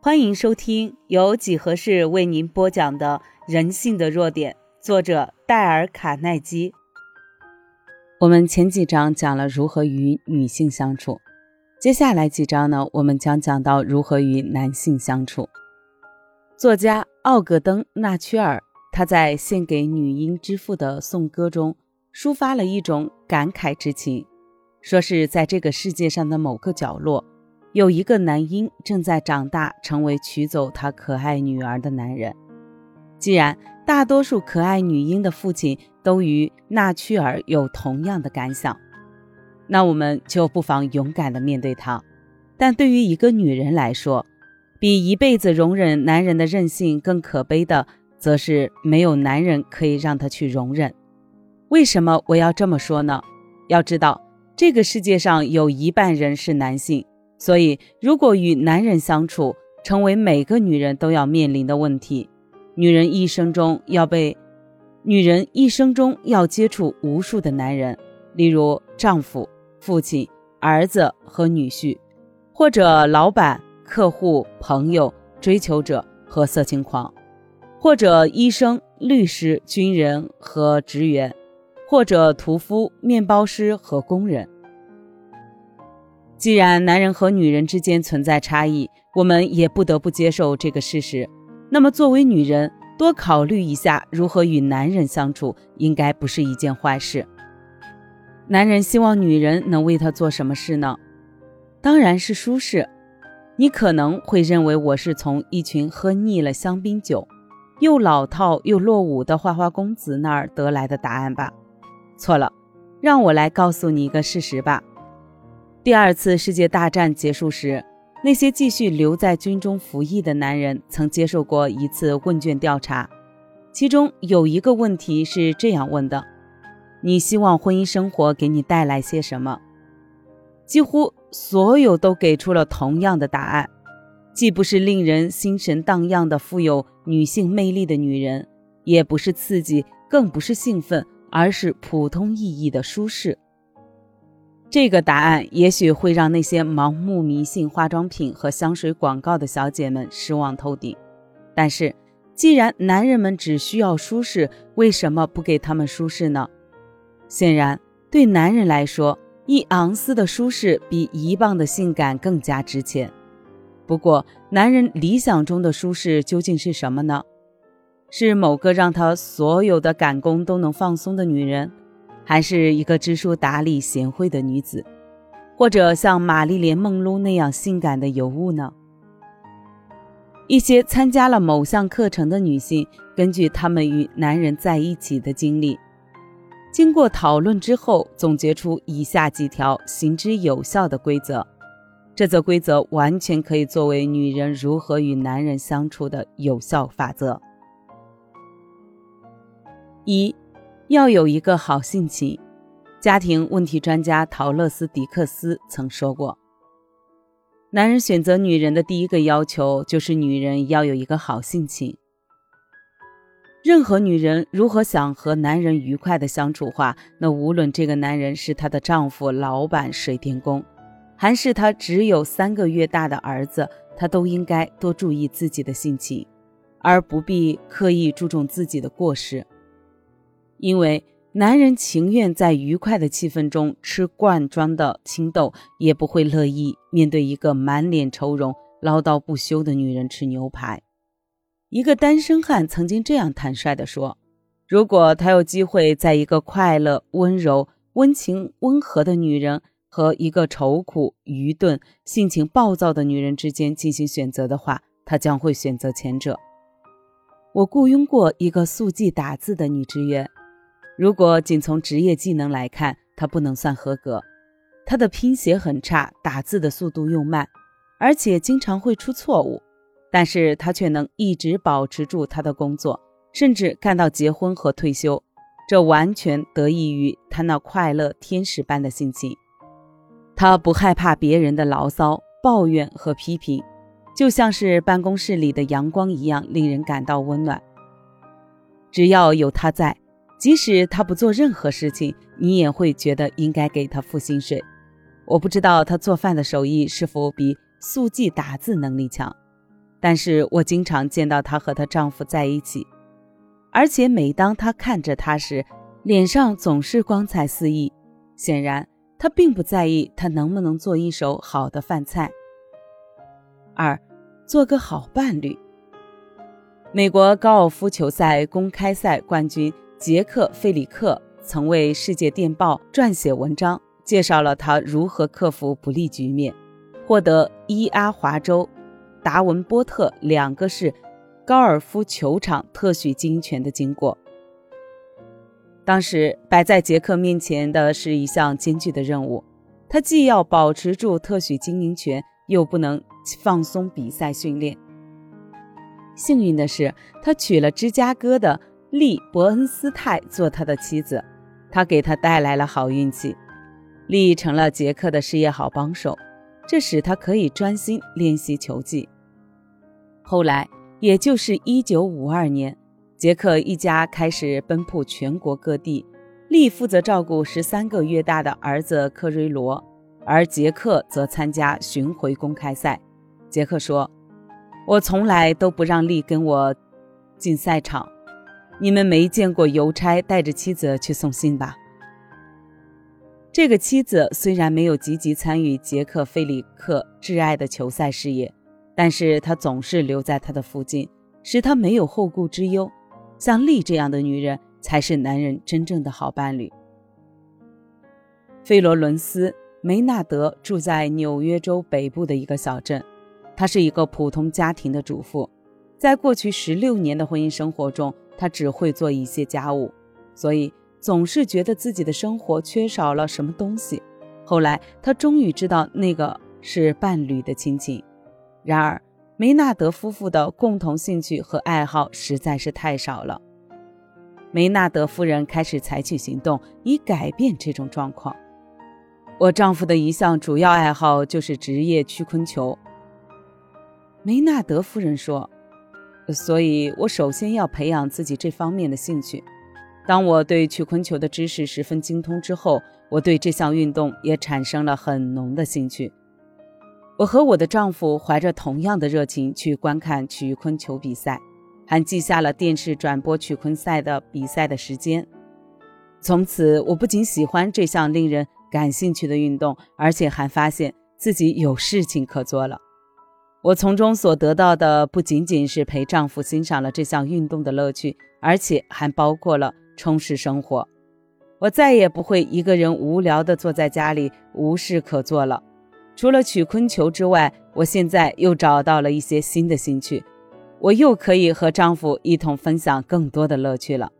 欢迎收听由几何式为您播讲的《人性的弱点》，作者戴尔·卡耐基。我们前几章讲了如何与女性相处，接下来几章呢，我们将讲到如何与男性相处。作家奥格登·纳屈尔他在献给女婴之父的颂歌中，抒发了一种感慨之情，说是在这个世界上的某个角落。有一个男婴正在长大，成为娶走他可爱女儿的男人。既然大多数可爱女婴的父亲都与纳屈尔有同样的感想，那我们就不妨勇敢地面对他。但对于一个女人来说，比一辈子容忍男人的任性更可悲的，则是没有男人可以让她去容忍。为什么我要这么说呢？要知道，这个世界上有一半人是男性。所以，如果与男人相处成为每个女人都要面临的问题，女人一生中要被，女人一生中要接触无数的男人，例如丈夫、父亲、儿子和女婿，或者老板、客户、朋友、追求者和色情狂，或者医生、律师、军人和职员，或者屠夫、面包师和工人。既然男人和女人之间存在差异，我们也不得不接受这个事实。那么，作为女人，多考虑一下如何与男人相处，应该不是一件坏事。男人希望女人能为他做什么事呢？当然是舒适。你可能会认为我是从一群喝腻了香槟酒、又老套又落伍的花花公子那儿得来的答案吧？错了，让我来告诉你一个事实吧。第二次世界大战结束时，那些继续留在军中服役的男人曾接受过一次问卷调查，其中有一个问题是这样问的：“你希望婚姻生活给你带来些什么？”几乎所有都给出了同样的答案，既不是令人心神荡漾的富有女性魅力的女人，也不是刺激，更不是兴奋，而是普通意义的舒适。这个答案也许会让那些盲目迷信化妆品和香水广告的小姐们失望透顶。但是，既然男人们只需要舒适，为什么不给他们舒适呢？显然，对男人来说，一盎司的舒适比一磅的性感更加值钱。不过，男人理想中的舒适究竟是什么呢？是某个让他所有的感官都能放松的女人？还是一个知书达理、贤惠的女子，或者像玛丽莲·梦露那样性感的尤物呢？一些参加了某项课程的女性，根据她们与男人在一起的经历，经过讨论之后，总结出以下几条行之有效的规则。这则规则完全可以作为女人如何与男人相处的有效法则。一。要有一个好性情。家庭问题专家陶乐斯·迪克斯曾说过：“男人选择女人的第一个要求就是女人要有一个好性情。任何女人如果想和男人愉快的相处话，那无论这个男人是她的丈夫、老板、水电工，还是她只有三个月大的儿子，她都应该多注意自己的性情，而不必刻意注重自己的过失。”因为男人情愿在愉快的气氛中吃罐装的青豆，也不会乐意面对一个满脸愁容、唠叨不休的女人吃牛排。一个单身汉曾经这样坦率地说：“如果他有机会在一个快乐、温柔、温情、温和的女人和一个愁苦、愚钝、性情暴躁的女人之间进行选择的话，他将会选择前者。”我雇佣过一个速记打字的女职员。如果仅从职业技能来看，他不能算合格。他的拼写很差，打字的速度又慢，而且经常会出错误。但是他却能一直保持住他的工作，甚至干到结婚和退休。这完全得益于他那快乐天使般的心情。他不害怕别人的牢骚、抱怨和批评，就像是办公室里的阳光一样，令人感到温暖。只要有他在。即使他不做任何事情，你也会觉得应该给他付薪水。我不知道他做饭的手艺是否比速记打字能力强，但是我经常见到她和她丈夫在一起，而且每当她看着他时，脸上总是光彩四溢。显然，她并不在意他能不能做一手好的饭菜。二，做个好伴侣。美国高尔夫球赛公开赛冠军杰克·费里克曾为《世界电报》撰写文章，介绍了他如何克服不利局面，获得伊阿华州、达文波特两个市高尔夫球场特许经营权的经过。当时摆在杰克面前的是一项艰巨的任务，他既要保持住特许经营权，又不能放松比赛训练。幸运的是，他娶了芝加哥的利·伯恩斯泰做他的妻子，他给他带来了好运气。利成了杰克的事业好帮手，这使他可以专心练习球技。后来，也就是1952年，杰克一家开始奔赴全国各地，利负责照顾十三个月大的儿子克瑞罗，而杰克则参加巡回公开赛。杰克说。我从来都不让丽跟我进赛场。你们没见过邮差带着妻子去送信吧？这个妻子虽然没有积极参与杰克·菲里克挚爱的球赛事业，但是她总是留在他的附近，使他没有后顾之忧。像丽这样的女人，才是男人真正的好伴侣。费罗伦斯·梅纳德住在纽约州北部的一个小镇。她是一个普通家庭的主妇，在过去十六年的婚姻生活中，他只会做一些家务，所以总是觉得自己的生活缺少了什么东西。后来，他终于知道那个是伴侣的亲情。然而，梅纳德夫妇的共同兴趣和爱好实在是太少了。梅纳德夫人开始采取行动，以改变这种状况。我丈夫的一项主要爱好就是职业曲棍球。梅纳德夫人说：“所以我首先要培养自己这方面的兴趣。当我对曲棍球的知识十分精通之后，我对这项运动也产生了很浓的兴趣。我和我的丈夫怀着同样的热情去观看曲棍球比赛，还记下了电视转播曲棍赛的比赛的时间。从此，我不仅喜欢这项令人感兴趣的运动，而且还发现自己有事情可做了。”我从中所得到的不仅仅是陪丈夫欣赏了这项运动的乐趣，而且还包括了充实生活。我再也不会一个人无聊地坐在家里无事可做了。除了曲棍球之外，我现在又找到了一些新的兴趣，我又可以和丈夫一同分享更多的乐趣了。